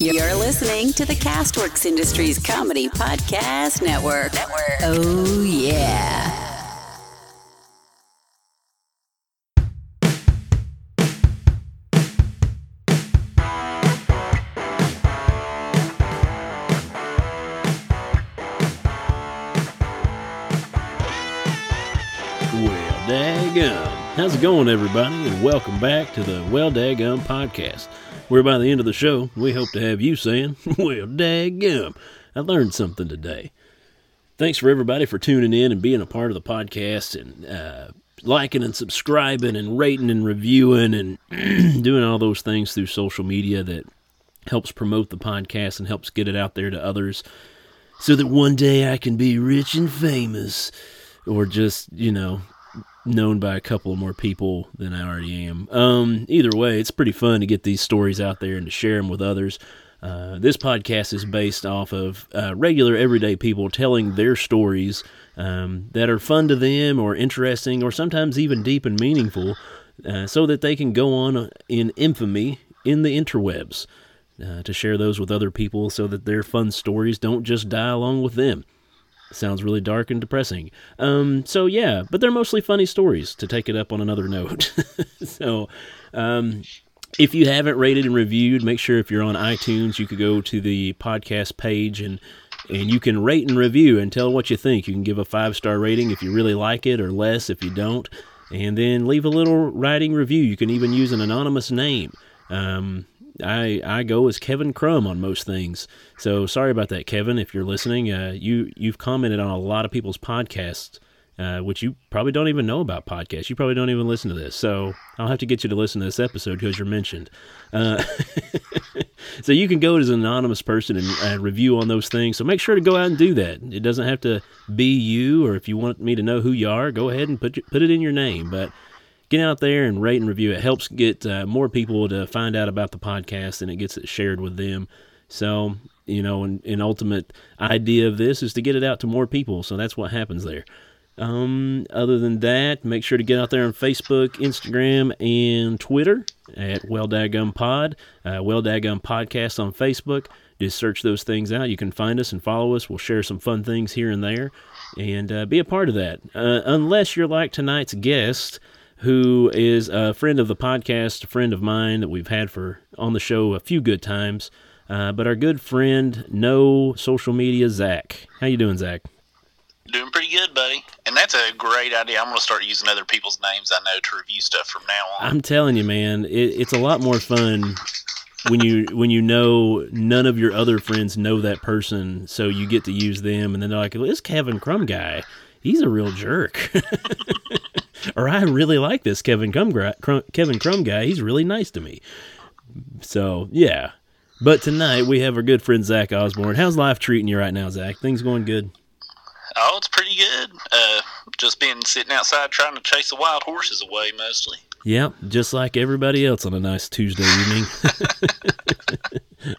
You're listening to the Castworks Industries Comedy Podcast Network. Network. Oh, yeah. How's it going, everybody? And welcome back to the Well Daggum podcast, where by the end of the show, we hope to have you saying, Well, daggum, I learned something today. Thanks for everybody for tuning in and being a part of the podcast and uh, liking and subscribing and rating and reviewing and doing all those things through social media that helps promote the podcast and helps get it out there to others so that one day I can be rich and famous or just, you know, known by a couple more people than I already am. Um, either way, it's pretty fun to get these stories out there and to share them with others. Uh, this podcast is based off of uh, regular, everyday people telling their stories um, that are fun to them or interesting or sometimes even deep and meaningful uh, so that they can go on in infamy in the interwebs uh, to share those with other people so that their fun stories don't just die along with them. Sounds really dark and depressing. Um, so yeah, but they're mostly funny stories. To take it up on another note, so um, if you haven't rated and reviewed, make sure if you're on iTunes, you could go to the podcast page and and you can rate and review and tell what you think. You can give a five star rating if you really like it, or less if you don't, and then leave a little writing review. You can even use an anonymous name. Um, I I go as Kevin Crumb on most things. So sorry about that, Kevin. If you're listening, uh, you you've commented on a lot of people's podcasts, uh, which you probably don't even know about podcasts. You probably don't even listen to this. So I'll have to get you to listen to this episode because you're mentioned. Uh, so you can go as an anonymous person and uh, review on those things. So make sure to go out and do that. It doesn't have to be you, or if you want me to know who you are, go ahead and put put it in your name. But get out there and rate and review. It helps get uh, more people to find out about the podcast and it gets it shared with them. So, you know, an, an ultimate idea of this is to get it out to more people. So that's what happens there. Um, other than that, make sure to get out there on Facebook, Instagram, and Twitter at Well Daggum Pod, uh, Well Daggum Podcast on Facebook. Just search those things out. You can find us and follow us. We'll share some fun things here and there and uh, be a part of that. Uh, unless you're like tonight's guest, who is a friend of the podcast, a friend of mine that we've had for on the show a few good times. Uh, but our good friend, no social media, Zack. How you doing, Zack? Doing pretty good, buddy. And that's a great idea. I'm going to start using other people's names I know to review stuff from now on. I'm telling you, man, it, it's a lot more fun when you when you know none of your other friends know that person, so you get to use them, and then they're like, "This Kevin Crumb guy, he's a real jerk." or I really like this Kevin Crumb, Crumb, Kevin Crumb guy. He's really nice to me. So yeah. But tonight we have our good friend Zack Osborne. How's life treating you right now, Zack? Things going good? Oh, it's pretty good. Uh, just been sitting outside trying to chase the wild horses away mostly. Yep, just like everybody else on a nice Tuesday evening.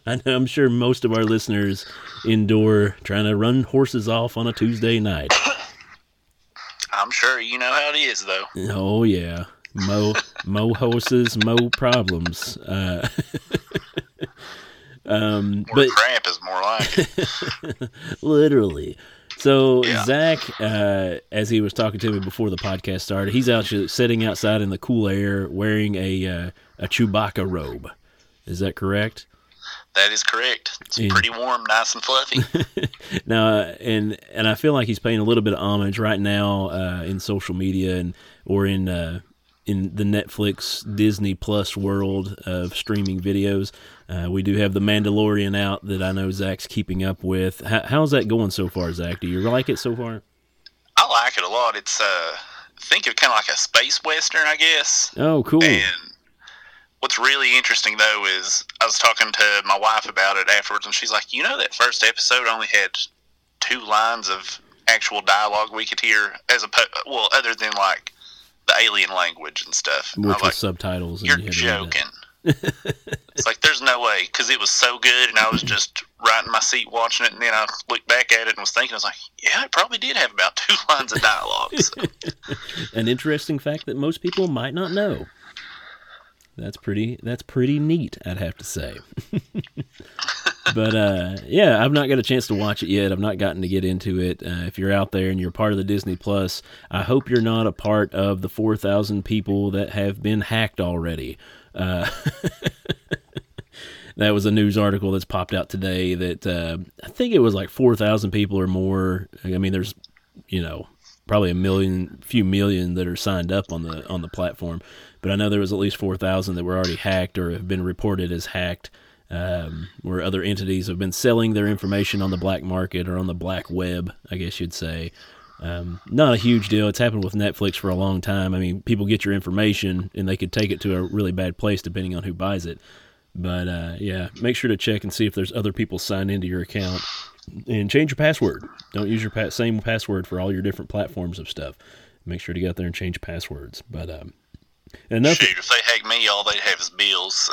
I'm sure most of our listeners endure trying to run horses off on a Tuesday night. I'm sure you know how it is, though. Oh yeah, mo mo horses, mo problems. Uh, um, but cramp is more like literally. So Yeah. Zach, uh, as he was talking to me before the podcast started, he's out sitting outside in the cool air wearing a uh, a Chewbacca robe. Is that correct? That is correct. It's Yeah. pretty warm, nice and fluffy. now uh, and and I feel like he's paying a little bit of homage right now uh, in social media and or in uh, in the Netflix Disney Plus world of streaming videos. Uh, we do have the Mandalorian out that I know Zack's keeping up with. How, how's that going so far, Zack? Do you like it so far? I like it a lot. It's uh, think of kind of like a space western, I guess. Oh, cool. And what's really interesting though is I was talking to my wife about it afterwards, and she's like, "You know, that first episode only had two lines of actual dialogue we could hear, as a well, other than like the alien language and stuff." Which was like, subtitles. and "You're you had to read that. joking." it's like there's no way because it was so good, and I was just right in my seat watching it, and then I looked back at it and was thinking, I was like, "Yeah, it probably did have about two lines of dialogue." So. An interesting fact that most people might not know. That's pretty. That's pretty neat. I'd have to say. but uh, yeah, I've not got a chance to watch it yet. I've not gotten to get into it. Uh, if you're out there and you're part of the Disney Plus, I hope you're not a part of the 4,000 people that have been hacked already. Uh, that was a news article that's popped out today that uh, I think it was like 4,000 people or more. I mean, there's, you know, probably a million, few million that are signed up on the on the platform, but I know there was at least 4,000 that were already hacked or have been reported as hacked. Um, where other entities have been selling their information on the black market or on the black web, I guess you'd say. Um, not a huge deal. It's happened with Netflix for a long time. I mean, people get your information and they could take it to a really bad place depending on who buys it. But uh, yeah, make sure to check and see if there's other people signed into your account and change your password. Don't use your pa- same password for all your different platforms of stuff. Make sure to get out there and change passwords. But um, enough. Shoot, if they hack me, all they'd have is bills.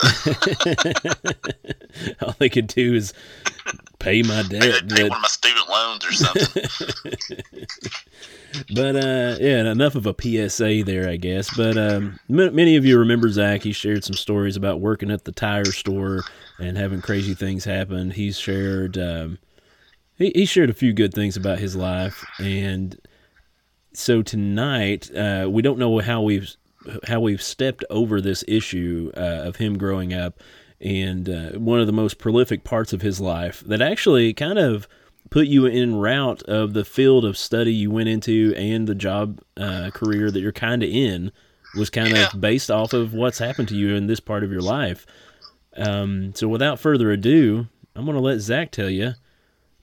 all they could do is pay my debt. they'd pay but- one of my student loans or something. But uh, yeah, enough of a PSA there, I guess. But um, m- many of you remember Zack. He shared some stories about working at the tire store and having crazy things happen. He's shared um, he, he shared a few good things about his life, and so tonight uh, we don't know how we've how we've stepped over this issue uh, of him growing up and uh, one of the most prolific parts of his life that actually kind of put you in route of the field of study you went into and the job uh, career that you're kind of in was kind Yeah. of based off of what's happened to you in this part of your life. Um, so without further ado, I'm going to let Zack tell you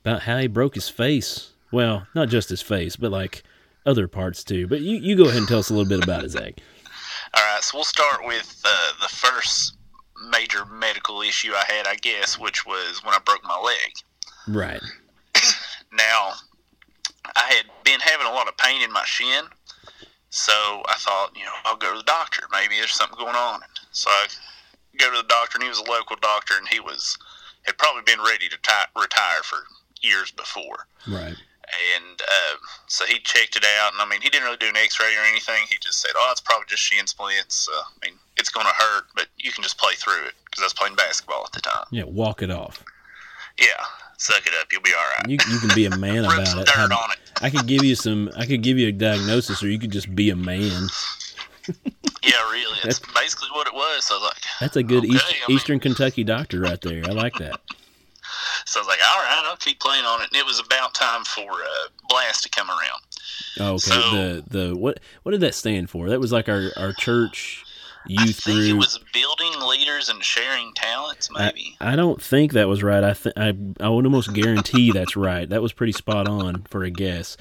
about how he broke his face. Well, not just his face, but like other parts too. But you, you go ahead and tell us a little bit about it, Zack. All right, so we'll start with uh, the first major medical issue I had, I guess, which was when I broke my leg. Right. Now, I had been having a lot of pain in my shin, so I thought, you know, I'll go to the doctor. Maybe there's something going on. So I go to the doctor, and he was a local doctor, and he was had probably been ready to ti retire for years before. Right. And uh, so he checked it out, and I mean, he didn't really do an X-ray or anything. He just said, "Oh, it's probably just shin splints. Uh, I mean, it's going to hurt, but you can just play through it." Because I was playing basketball at the time. Yeah, walk it off. Yeah, suck it up. You'll be all right. You, you can be a man about it. dirt Have- on it. I could give you some. I could give you a diagnosis, or you could just be a man. Yeah, really. That's basically what it was. So I was like, That's a good Okay, East, I mean- Eastern Kentucky doctor right there. I like that. So I was like, all right, I'll keep playing on it. And it was about time for uh, Blast to come around. Oh, okay. So- the the what what did that stand for? That was like our our church I youth think it was building leaders and sharing talents, maybe. I don't think that was right. I th- I I would almost guarantee that's right. That was pretty spot on for a guess.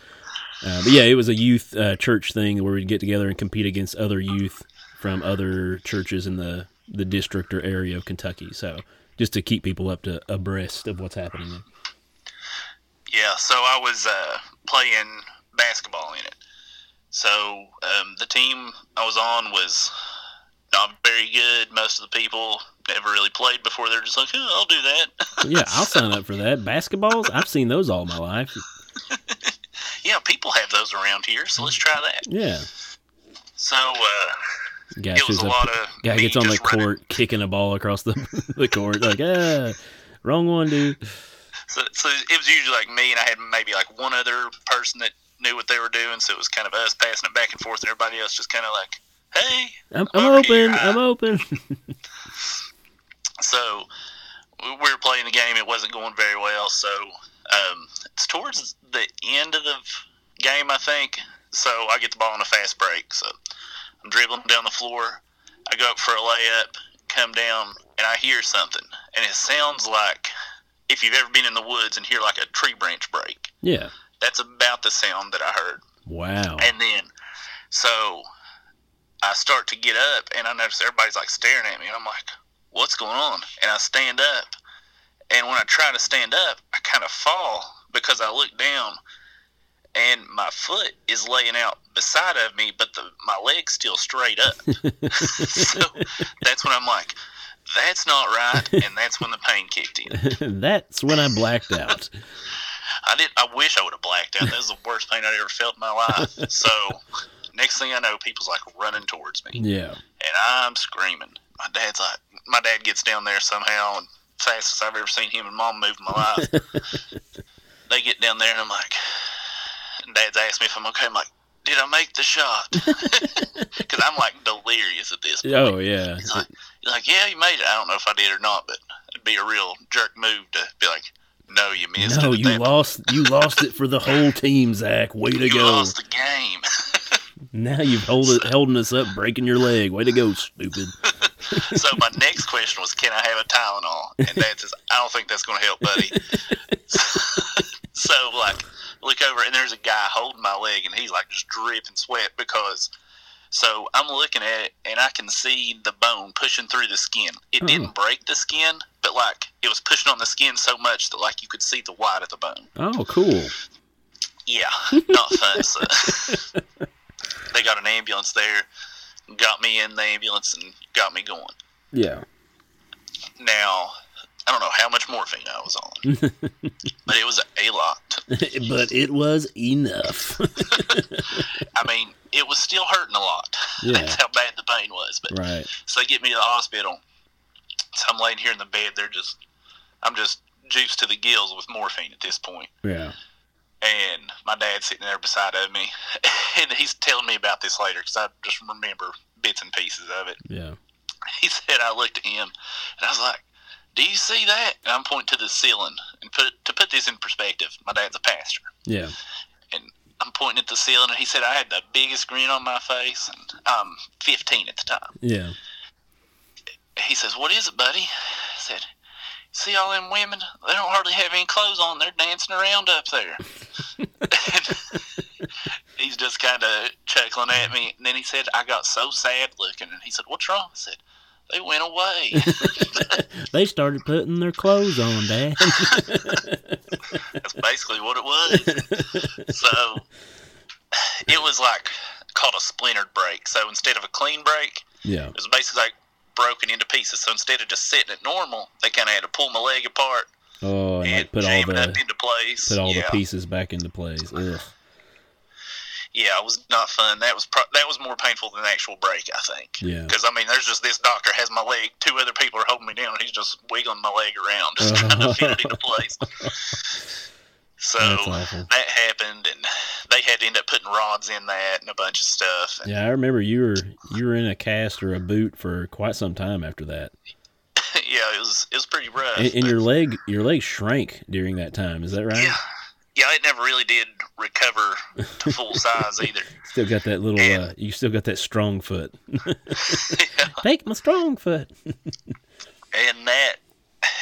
Uh, but yeah, it was a youth uh, church thing where we'd get together and compete against other youth from other churches in the the district or area of Kentucky. So just to keep people up to abreast of what's happening. there. Yeah, so I was uh, playing basketball in it. So um, the team I was on was not very good. Most of the people never really played before. They're just like, oh, I'll do that. Yeah, I'll sign up for that. Basketballs, I've seen those all my life. yeah, people have those around here, so let's try that. Yeah, So uh, guy it was a up- lot of guy gets on the just running. court kicking a ball across the the court like ah wrong one dude So, so it was usually like me, and I had maybe like one other person that knew what they were doing. So it was kind of us passing it back and forth, and everybody else just kind of like, "Hey." I'm, I'm open. I'm open So we we were playing the game. It wasn't going very well. So um, it's towards the end of the game, I think. So I get the ball on a fast break. So I'm dribbling down the floor. I go up for a layup, come down, and I hear something, and it sounds like if you've ever been in the woods and hear like a tree branch break. yeah That's about the sound that I heard. wow And then, so I start to get up, and I notice everybody's like staring at me, and I'm like, "What's going on?" And I stand up, and when I try to stand up, I kind of fall because I look down, and my foot is laying out beside of me, but the my leg's still straight up. so that's when I'm like, "That's not right," and that's when the pain kicked in. that's when I blacked out I did. I wish I would have blacked out. That was the worst pain I'd ever felt in my life. So, next thing I know, people's like running towards me, yeah and I'm screaming. My dad's like, my dad gets down there somehow and fastest I've ever seen him and mom move in my life. they get down there and I'm like, Dad's asked me if I'm okay. I'm like, did I make the shot? Because I'm like delirious at this point. Oh yeah. He's like, he's like, yeah, you made it. I don't know if I did or not, but it'd be a real jerk move to be like, no, you missed No, it. you lost. You lost it for the whole team, Zack. Way to You go! lost the game. Now you've hold it, holding us up, breaking your leg. Way to go, stupid. so my next question was, can I have a Tylenol? And Dad says, I don't think that's going to help, buddy. so like, look over and there's a guy holding my leg, and he's like just dripping sweat because. So I'm looking at it, and I can see the bone pushing through the skin. It Oh. didn't break the skin, but like it was pushing on the skin so much that like you could see the white of the bone. Oh, cool. Yeah, not fun. So they got an ambulance there, got me in the ambulance, and got me going. Yeah. Now, I don't know how much morphine I was on, but it was a lot. but it was enough. I mean, it was still hurting a lot. Yeah. That's how bad the pain was. But right. so they get me to the hospital. So I'm laying here in the bed. They're just, I'm just juiced to the gills with morphine at this point. Yeah. And my dad's sitting there beside of me, and he's telling me about this later because I just remember bits and pieces of it. Yeah. he said I looked at him and I was like, "Do you see that?" And I'm pointing to the ceiling. And put to put this in perspective, my dad's a pastor, Yeah. and I'm pointing at the ceiling. And he said I had the biggest grin on my face, and I'm 15 at the time. Yeah. He says, "What is it, buddy?" I said, "See all them women? They don't hardly have any clothes on. They're dancing around up there." He's just kind of chuckling at me. And then he said, "I got so sad looking." And he said, "What's wrong?" I said, "They went away." They started putting their clothes on, Dad. That's basically what it was. so it was like called a splintered break. So instead of a clean break, yeah. it was basically like broken into pieces. So instead of just sitting at normal, they kind of had to pull my leg apart Oh, and and like put all jam it up the into place. put all yeah. the pieces back into place. Ugh. Yeah, it was not fun. That was pro- that was more painful than the actual break, I think. Yeah. Because I mean, there's just this doctor has my leg. Two other people are holding me down, and he's just wiggling my leg around, just trying to fit it into place. So that happened, and they had to end up putting rods in that and a bunch of stuff. Yeah, I remember you were you were in a cast or a boot for quite some time after that, yeah, it was it was pretty rough. and, and your leg your leg shrank during that time. Is that right? yeah, yeah, it never really did recover to full size either. Still got that little. And- Uh, you still got that strong foot. yeah. Take my strong foot. And that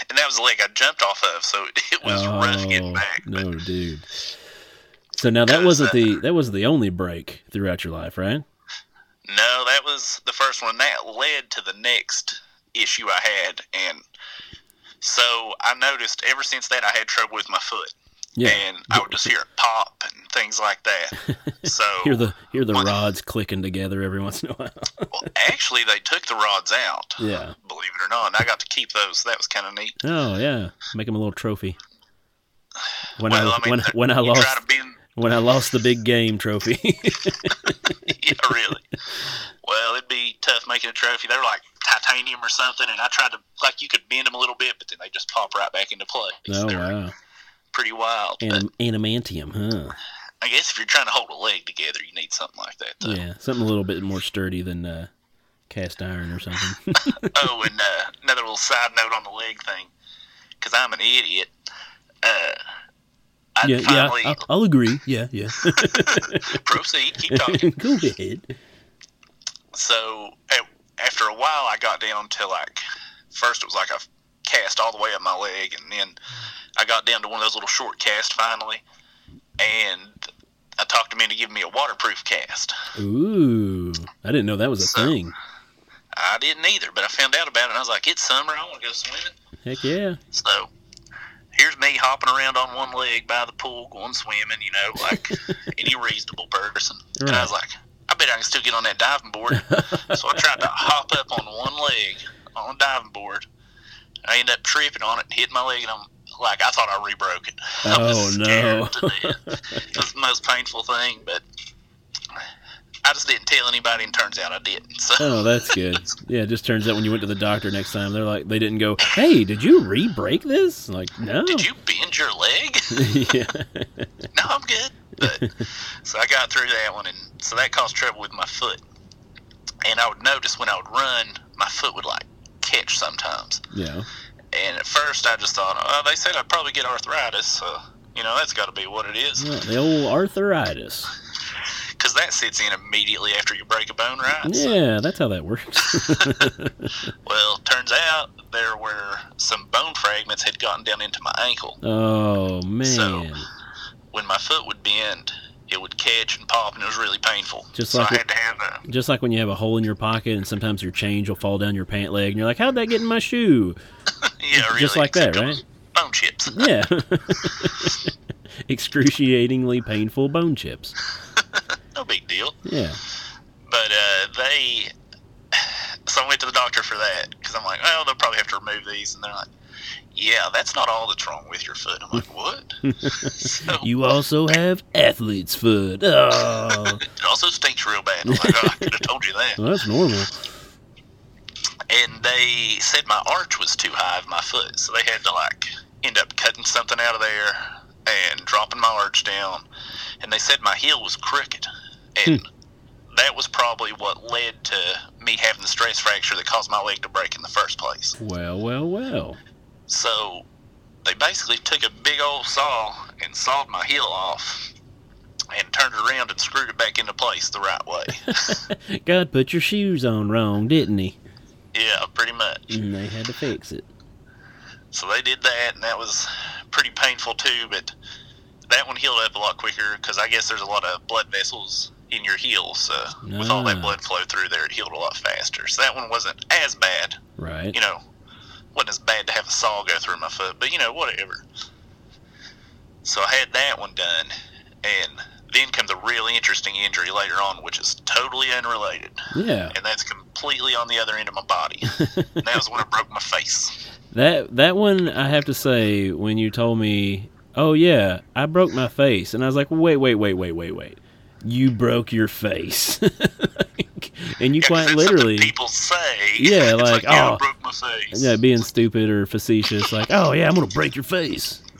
and that was the leg I jumped off of, so it was rough getting back. but- Oh, no, dude. So now that wasn't uh, the that was the only break throughout your life, right? No, that was the first one. That led to the next issue I had, and so I noticed ever since that I had trouble with my foot, Yeah. and I would just hear it pop and things like that. So Hear the hear the rods clicking together every once in a while. well, actually, they took the rods out. yeah. Believe it or not, and I got to keep those. That was kind of neat. Oh yeah. Make them a little trophy. When well, I, I mean, when when I lost bend. when I lost the big game trophy. yeah, really. Well, it'd be tough making a trophy. They were like titanium or something, and I tried to like you could bend them a little bit, but then they just pop right back into place. oh wow. Pretty wild. But Anim- animantium, huh? I guess if you're trying to hold a leg together, you need something like that. Though. Yeah, something a little bit more sturdy than uh, cast iron or something. Oh, and uh, another little side note on the leg thing, because I'm an idiot. Uh, I yeah, finally yeah, I'll, I'll agree. Yeah, yeah. proceed. Keep talking. Go ahead. so after a while, I got down to like first it was like a cast all the way up my leg, and then I got down to one of those little short casts finally, and I talked to him into giving me a waterproof cast. Ooh, I didn't know that was a So- thing. I didn't either, but I found out about it, and I was like, "It's summer. I want to go swimming." Heck yeah. So here's me hopping around on one leg by the pool, going swimming, you know, like any reasonable person. And I was like, I bet I can still get on that diving board. so I tried to hop up on one leg on a diving board. I ended up tripping on it and hitting my leg, and I'm like, I thought I rebroke it. I was Oh, scared no. to death. It was the most painful thing, but I just didn't tell anybody, and turns out I didn't. So Oh, that's good. Yeah, it just turns out when you went to the doctor next time, they're like, they didn't go, "Hey, did you re-break this?" Like, no. did you bend your leg? yeah. no, I'm good. But so I got through that one, and so that caused trouble with my foot. And I would notice when I would run, my foot would like catch sometimes. Yeah. And at first, I just thought, oh, they said I'd probably get arthritis, so you know that's got to be what it is. Yeah, the old arthritis. Because that sits in immediately after you break a bone, right? So- Yeah, that's how that works. well, turns out there were some bone fragments had gotten down into my ankle. oh man. So- When my foot would bend, it would catch and pop, and it was really painful. Just so like I had to have a Just like when you have a hole in your pocket and sometimes your change will fall down your pant leg and you're like, how'd that get in my shoe? yeah, really, Just like that, right? Bone chips. Yeah. Excruciatingly painful bone chips. no big deal. Yeah. But uh, they, so I went to the doctor for that because I'm like, well, they'll probably have to remove these, and they're like, yeah, that's not all that's wrong with your foot. I'm like, what? so, You also have athlete's foot. Oh. it also stinks real bad. I'm like, oh, I could have told you that. Well, that's normal. And they said my arch was too high of my foot, so they had to like end up cutting something out of there and dropping my arch down. And they said my heel was crooked, and hmm. that was probably what led to me having the stress fracture that caused my leg to break in the first place. Well, well, well. So they basically took a big old saw and sawed my heel off and turned it around and screwed it back into place the right way. God put your shoes on wrong, didn't he? yeah, pretty much. And they had to fix it. So they did that, and that was pretty painful too. But that one healed up a lot quicker because I guess there's a lot of blood vessels in your heel. So with all Ah. that blood flow through there, it healed a lot faster. So that one wasn't as bad. Right. You know, wasn't as bad to have a saw go through my foot, but you know, whatever. So I had that one done, and then comes a really interesting injury later on, which is totally unrelated, Yeah. and that's completely on the other end of my body. and that was when I broke my face. That that one I have to say when you told me, "Oh yeah, I broke my face." And I was like, "Wait, wait, wait, wait, wait, wait. You broke your face." and you Yeah, quite literally people say. Yeah, like, yeah, oh. I broke my face. yeah, being stupid or facetious like, "Oh yeah, I'm going to break your face."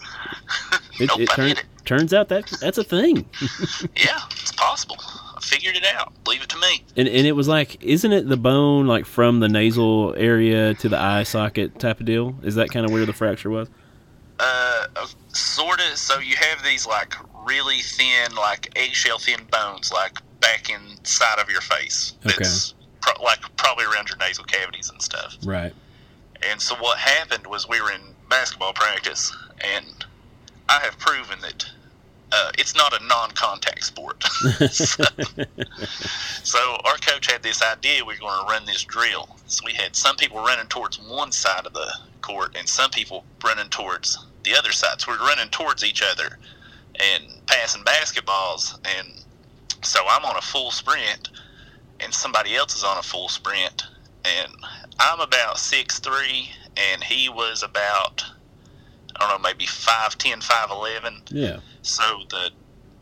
It, Nope, it turn- it. turns out that that's a thing. Yeah, it's possible. I figured it out. Leave it to me. And and it was like, isn't it the bone like from the nasal area to the eye socket type of deal? Is that kind of where the fracture was? Uh, sort of. So you have these like really thin, like eggshell thin bones, like back inside of your face. Okay. Pro- like probably around your nasal cavities and stuff. Right. And so what happened was we were in basketball practice, and I have proven that uh, it's not a non-contact sport. so, so our coach had this idea we were going to run this drill. So we had some people running towards one side of the court and some people running towards the other side. So we're running towards each other and passing basketballs. And so I'm on a full sprint, and somebody else is on a full sprint, and I'm about six three, and he was about I don't know maybe five ten, five eleven. Yeah. So the,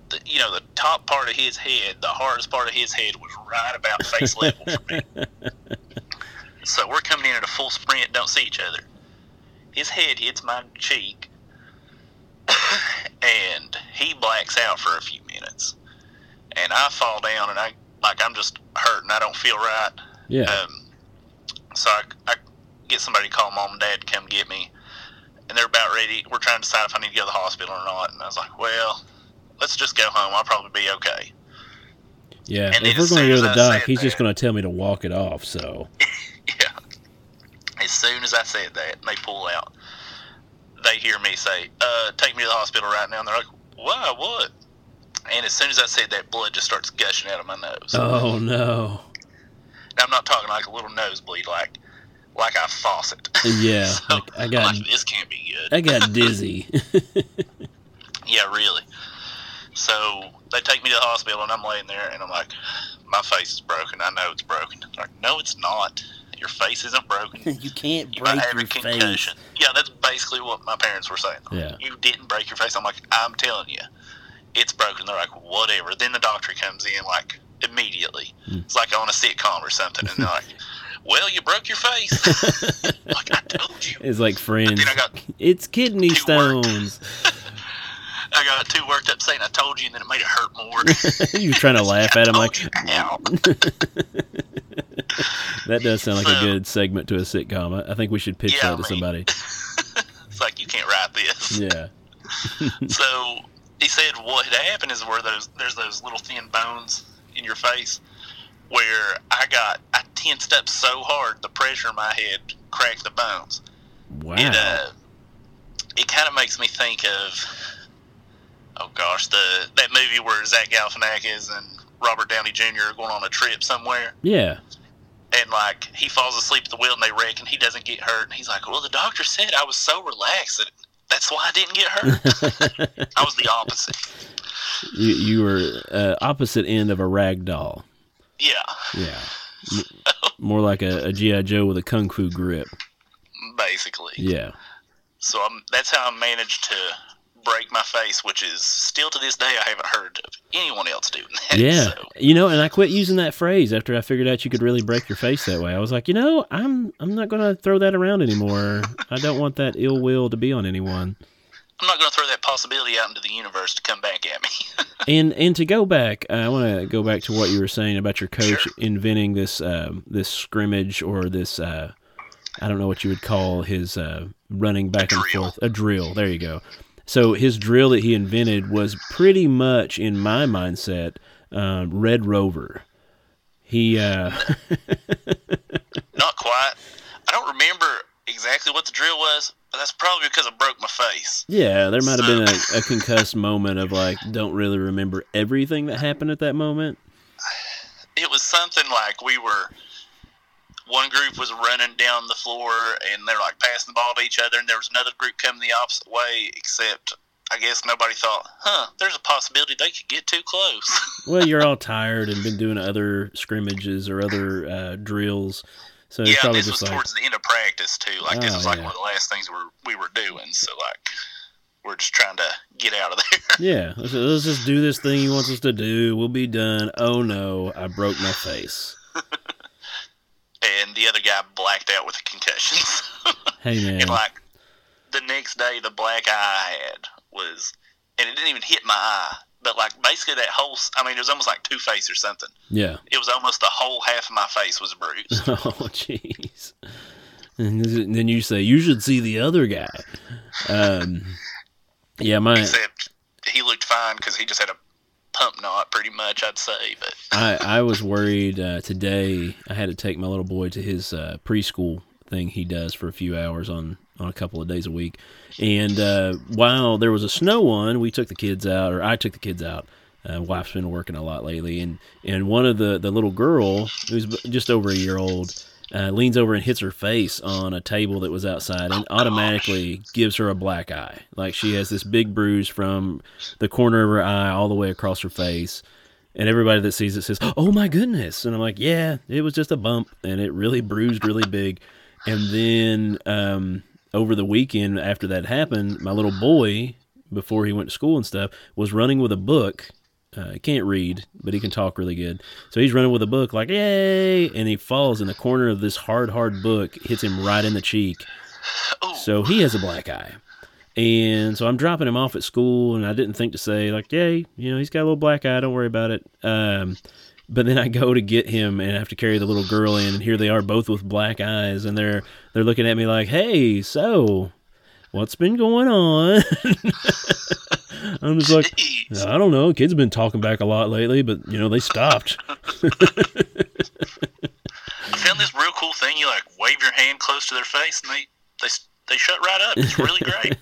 the you know the top part of his head, the hardest part of his head was right about face level for me. So we're coming in at a full sprint, don't see each other. His head hits my cheek, and he blacks out for a few minutes. And I fall down, and I like I'm just hurt and I don't feel right. Yeah. Um, so I, I get somebody to call mom and dad to come get me, and they're about ready. We're trying to decide if I need to go to the hospital or not. And I was like, well, let's just go home. I'll probably be okay. Yeah, And if we're going to go to the doc, he's just going to tell me to walk it off. So, Yeah. As soon as I said that, and they pull out. They hear me say, uh, take me to the hospital right now. And they're like, why? What? And as soon as I said that, blood just starts gushing out of my nose. oh no, And I'm not talking like a little nosebleed, like like a faucet. yeah, So, like, I I'm got like, this can't be good. I got dizzy. Yeah, really. So they take me to the hospital, and I'm laying there, and I'm like, my face is broken. I know it's broken. They're like, no, it's not. Your face isn't broken. you can't You might break have your a face. Yeah, that's basically what my parents were saying. Yeah. You didn't break your face. I'm like, I'm telling you, it's broken. They're like, whatever. Then the doctor comes in like immediately. Hmm. It's like on a sitcom or something, and they're like, "Well, you broke your face." like I told you. It's like friends. then I got It's kidney stones. I got too worked up saying I told you, and then it made it hurt more. You're trying to laugh at him like told you, ow. that does sound like a good segment to a sitcom. I, I think we should pitch Yeah, that to I mean- somebody. It's like you can't write this. Yeah. So he said what had happened is where those there's those little thin bones in your face where I got I tensed up so hard the pressure in my head cracked the bones. Wow. It uh it kind of makes me think of oh gosh the that movie where Zach Galifianakis and Robert Downey Jr. are going on a trip somewhere yeah. and like he falls asleep at the wheel and they wreck and he doesn't get hurt and he's like well the doctor said I was so relaxed that that's why I didn't get hurt. I was the opposite. You you were uh, opposite end of a rag doll. Yeah. Yeah. M- More like a, a GI Joe with a kung fu grip. basically. Yeah. So I'm, that's how I managed to break my face, which is still to this day I haven't heard of anyone else doing that. Yeah. So, You know, and I quit using that phrase after I figured out you could really break your face that way. I was like, you know, I'm I'm not going to throw that around anymore. I don't want that ill will to be on anyone. I'm not going to throw that possibility out into the universe to come back at me. And and to go back, uh, I want to go back to what you were saying about your coach Sure. inventing this um, this scrimmage or this uh, I don't know what you would call his uh, running back and forth a drill. There you go. So his drill that he invented was pretty much in my mindset uh, Red Rover. He uh, not quite. I don't remember exactly what the drill was, but that's probably because I broke my face. yeah, there might have been a, a concussed moment of like don't really remember everything that happened at that moment. It was something like we were. One group was running down the floor and they're like passing the ball to each other, and there was another group coming the opposite way, except I guess nobody thought, huh, there's a possibility they could get too close. Well, you're all tired and been doing other scrimmages or other uh, drills, so it's yeah, this was like towards the end of practice too. Like this Oh, was like yeah. one of the last things we were, we were doing. So like we're just trying to get out of there. Yeah, let's, let's just do this thing he wants us to do. We'll be done. Oh no, I broke my face. and the other guy blacked out with the concussions. Hey man, and like the next day, the black eye I had was, and it didn't even hit my eye. But like basically that whole, I mean, it was almost like Two Face or something. yeah. It was almost the whole half of my face was bruised. Oh jeez. And then you say you should see the other guy. Um, yeah, my Except he looked fine because he just had a pump knot, pretty much, I'd say. But I I was worried uh, today. I had to take my little boy to his uh, preschool thing he does for a few hours on on a couple of days a week. And uh, while there was a snow one, we took the kids out, or I took the kids out. Uh, wife's been working a lot lately, and and one of the the little girl who's just over a year old. Uh, leans over and hits her face on a table that was outside and automatically gives her a black eye. Like she has this big bruise from the corner of her eye all the way across her face. And everybody that sees it says, "Oh my goodness!" And I'm like, "Yeah, it was just a bump, and it really bruised really big." And then um, over the weekend, after that happened, my little boy, before he went to school and stuff, was running with a book. Uh, can't read, but he can talk really good. So he's running with a book, like "Yay!" And he falls in the corner of this hard, hard book, hits him right in the cheek. So he has a black eye. And so I'm dropping him off at school, and I didn't think to say, like, yay, you know, he's got a little black eye, don't worry about it. Um, but then I go to get him and I have to carry the little girl in, and here they are both with black eyes, and they're they're looking at me like, hey, so what's been going on? I'm just like, jeez. I don't know. Kids have been talking back a lot lately, but you know they stopped. I found this real cool thing. You like wave your hand close to their face, and they they they shut right up. It's really great.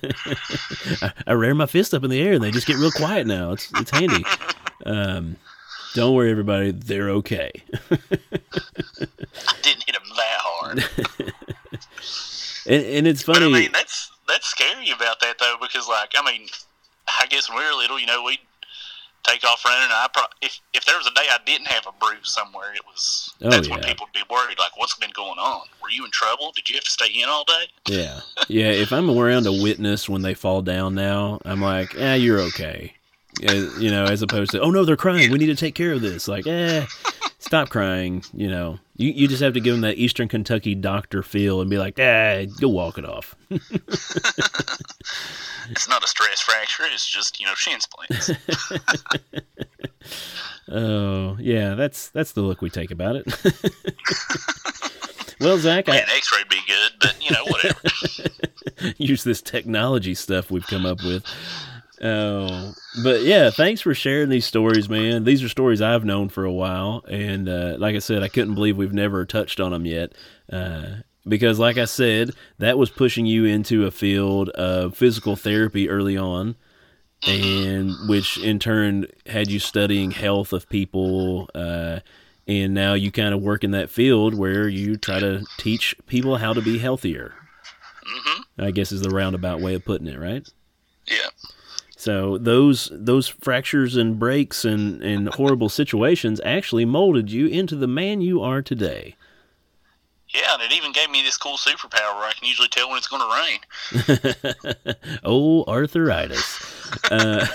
I, I rear my fist up in the air and they just get real quiet now. It's it's handy. Um, don't worry, everybody. They're okay. I didn't hit them that hard. And, and it's But funny. I mean, that's that's scary about that though, because like I mean, I guess when we were little, you know, we'd take off running. And I pro- if if there was a day I didn't have a bruise somewhere, it was Oh, that's when people would be worried. Like, what's been going on? Were you in trouble? Did you have to stay in all day? yeah, yeah. If I'm around a witness when they fall down now, I'm like, yeah, you're okay. uh, you know, as opposed to, oh no, they're crying. We need to take care of this. Like, eh, stop crying. You know, you, you just have to give them that Eastern Kentucky doctor feel and be like, ah, go walk it off. It's not a stress fracture. It's just you know shin splints. oh yeah, that's that's the look we take about it. well, Zack, Man, X-ray be good, but you know whatever. Use this technology stuff we've come up with. Oh, but yeah, thanks for sharing these stories, man. These are stories I've known for a while, and uh, like I said, I couldn't believe we've never touched on them yet. Uh, because, like I said, that was pushing you into a field of physical therapy early on, and which in turn had you studying health of people. Uh, and now you kind of work in that field where you try to teach people how to be healthier. hmm I guess is the roundabout way of putting it, right? Yeah. So those those fractures and breaks and, and horrible situations actually molded you into the man you are today. Yeah, and it even gave me this cool superpower where I can usually tell when it's going to rain. oh, arthritis. Uh,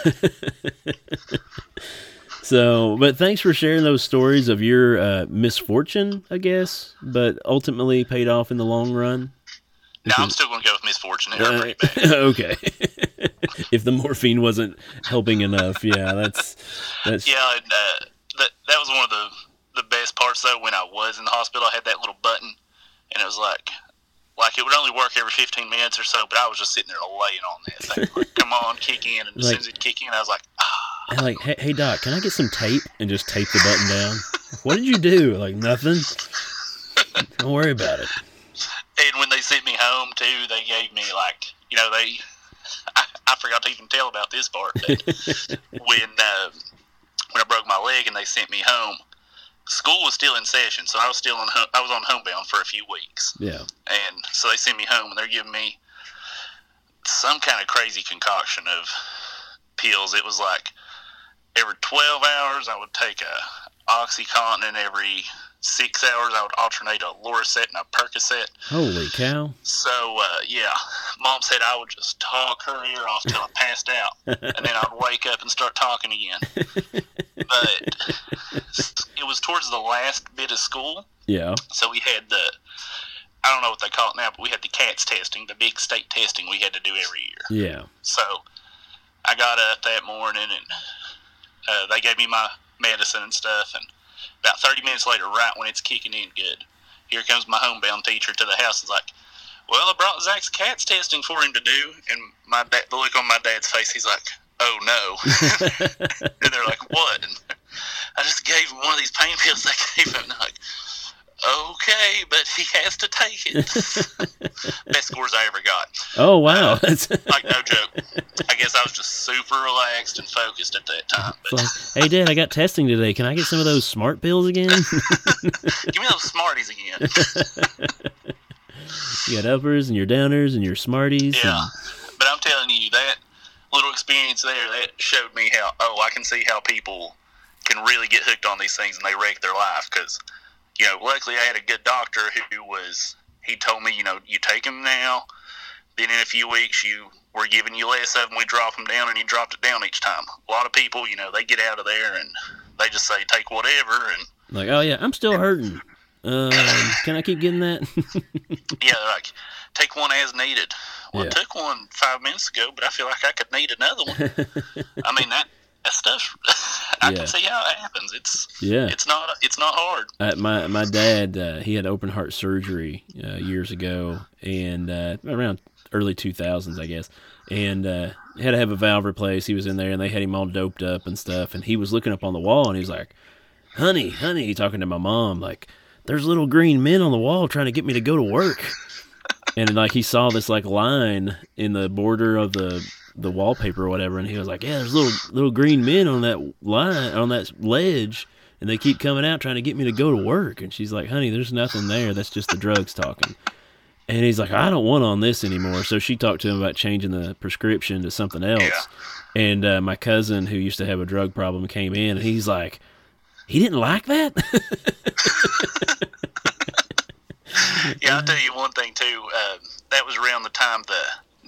so, but thanks for sharing those stories of your uh, misfortune, I guess, but ultimately paid off in the long run. Now I'm still going to go with misfortune. Uh, okay. if the morphine wasn't helping enough, yeah, that's that's Yeah, and, uh, that that was one of the the best parts though. When I was in the hospital, I had that little button, and it was like like it would only work every 15 minutes or so. But I was just sitting there laying on that thing, like, come on, kick in. And as Like- soon as it kick in, I was like, ah, And like, hey, hey, doc, can I get some tape and just tape the button down? What did you do? Like nothing. Don't worry about it. and when they sent me home too, they gave me like you know they. I, I forgot to even tell about this part. But when uh, when I broke my leg and they sent me home, school was still in session, so I was still on ho- I was on homebound for a few weeks. Yeah. and so they send me home and they're giving me some kind of crazy concoction of pills. It was like every 12 hours I would take a OxyContin, every six hours I would alternate a Loracet and a Percocet. Holy cow. So uh, yeah, mom said I would just talk her ear off till I passed out, and then I'd wake up and start talking again. But it was towards the last bit of school, Yeah. so we had the, I don't know what they call it now, but we had the CATS testing, the big state testing we had to do every year. Yeah. So I got up that morning and uh, they gave me my medicine and stuff. And about 30 minutes later, right when it's kicking in good, here comes my homebound teacher to the house. It's like, well, I brought Zack's CATS testing for him to do. And my dad, the look on my dad's face, he's like, oh no. and they're like, what? And I just gave him one of these pain pills they gave him. Like, okay, but he has to take it. Best scores I ever got. Oh wow. It's uh, Like, no joke. I guess I was just super relaxed and focused at that time. But hey dad, I got testing today. Can I get some of those smart pills again? give me those Smarties again. you got uppers and your downers and your smarties. Yeah. But I'm telling you, that little experience there, that showed me how, oh, I can see how people can really get hooked on these things and they wreck their life. Because, you know, luckily I had a good doctor who was, he told me, you know, you take them now, then in a few weeks you we're giving you less of them, we drop them down, and he dropped it down each time. A lot of people, you know, they get out of there and they just say, take whatever, and like, oh yeah, I'm still hurting. Um, can I keep getting that? yeah, they're like, take one as needed. Well, Yeah. I took one five minutes ago, but I feel like I could need another one. I mean that that stuff. I Yeah. can see how it happens. It's yeah. it's not it's not hard. Uh, my my dad uh, he had open heart surgery uh, years ago and uh, around early 2000s I guess and uh, had to have a valve replaced he was in there and they had him all doped up and stuff and he was looking up on the wall and he was like honey honey talking to my mom like there's little green men on the wall trying to get me to go to work and like he saw this like line in the border of the the wallpaper or whatever and he was like yeah there's little little green men on that line on that ledge and they keep coming out trying to get me to go to work. And she's like honey there's nothing there. That's just the drugs talking. And he's like i don't want on this anymore. So she talked to him about changing the prescription to something else. Yeah. and uh, my cousin who used to have a drug problem came in and he's like he didn't like that? Yeah, I'll tell you one thing too. Uh, that was around the time the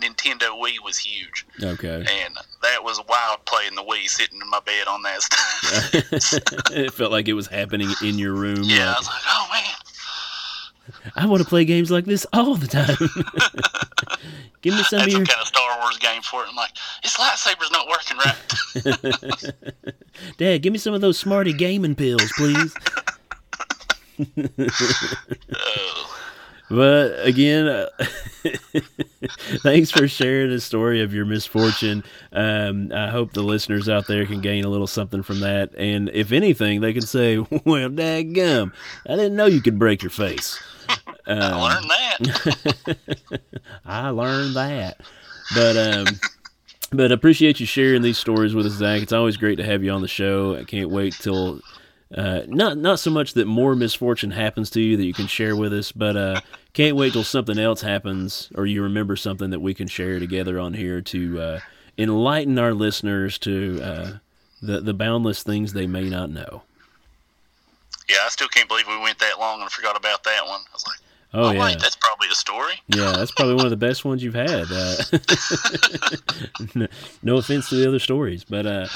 Nintendo Wii was huge, Okay. and that was wild playing the Wii sitting in my bed on that stuff. it felt like it was happening in your room. yeah, I was like, oh man, I want to play games like this all the time. Give me some had of your kind of Star Wars game for it. I'm like, this lightsaber's not working right. Dad. Give me some of those Smarty gaming pills, please. oh, But again, uh, thanks for sharing the story of your misfortune. Um, I hope the listeners out there can gain a little something from that. And if anything, they can say, well, dadgum, I didn't know you could break your face. I learned that. I learned that. But um, but appreciate you sharing these stories with us, Zack. It's always great to have you on the show. I can't wait till uh, not not so much that more misfortune happens to you that you can share with us, but uh, can't wait till something else happens or you remember something that we can share together on here to uh, enlighten our listeners to uh, the the boundless things they may not know. Yeah, I still can't believe we went that long and forgot about that one. I was like, Oh, oh, yeah. wait, that's probably a story. Yeah, that's probably one of the best ones you've had. Uh, no, no offense to the other stories, but uh,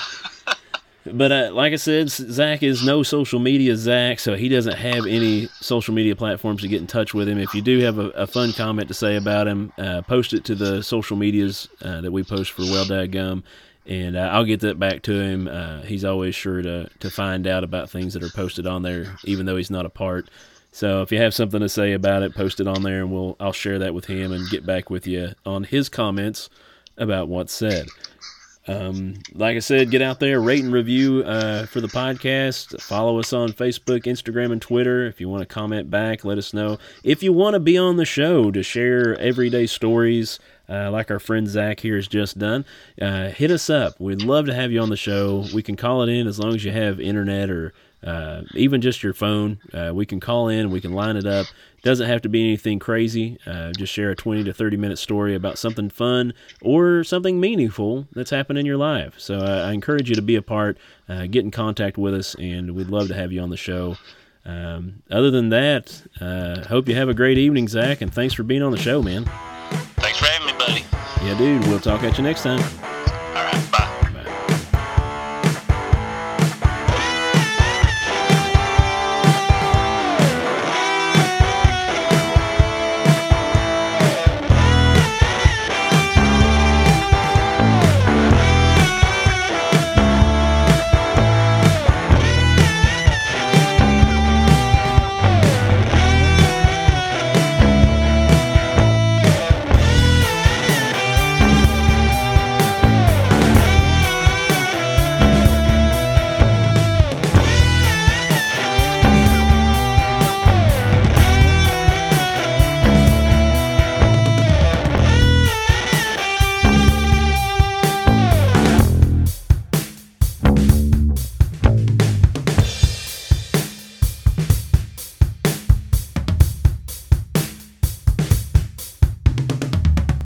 but uh, like I said, Zack is no social media Zack, so he doesn't have any social media platforms to get in touch with him. If you do have a, a fun comment to say about him, uh, post it to the social medias uh, that we post for Welldagum. And uh, I'll get that back to him. Uh, he's always sure to, to find out about things that are posted on there, even though he's not a part. So if you have something to say about it, post it on there, and we'll I'll share that with him and get back with you on his comments about what's said. Um, like I said, get out there, rate and review uh, for the podcast. Follow us on Facebook, Instagram, and Twitter. If you want to comment back, let us know. If you want to be on the show to share everyday stories, uh, like our friend Zack here has just done, uh, hit us up. We'd love to have you on the show. We can call it in as long as you have internet or uh, even just your phone. Uh, we can call in, we can line it up. Doesn't have to be anything crazy. Uh, just share a 20 to 30 minute story about something fun or something meaningful that's happened in your life. So uh, I encourage you to be a part, uh, get in contact with us, and we'd love to have you on the show. Um, other than that, uh, hope you have a great evening, Zack, and thanks for being on the show, man. Thanks for having me, buddy. Yeah, dude, we'll talk at you next time.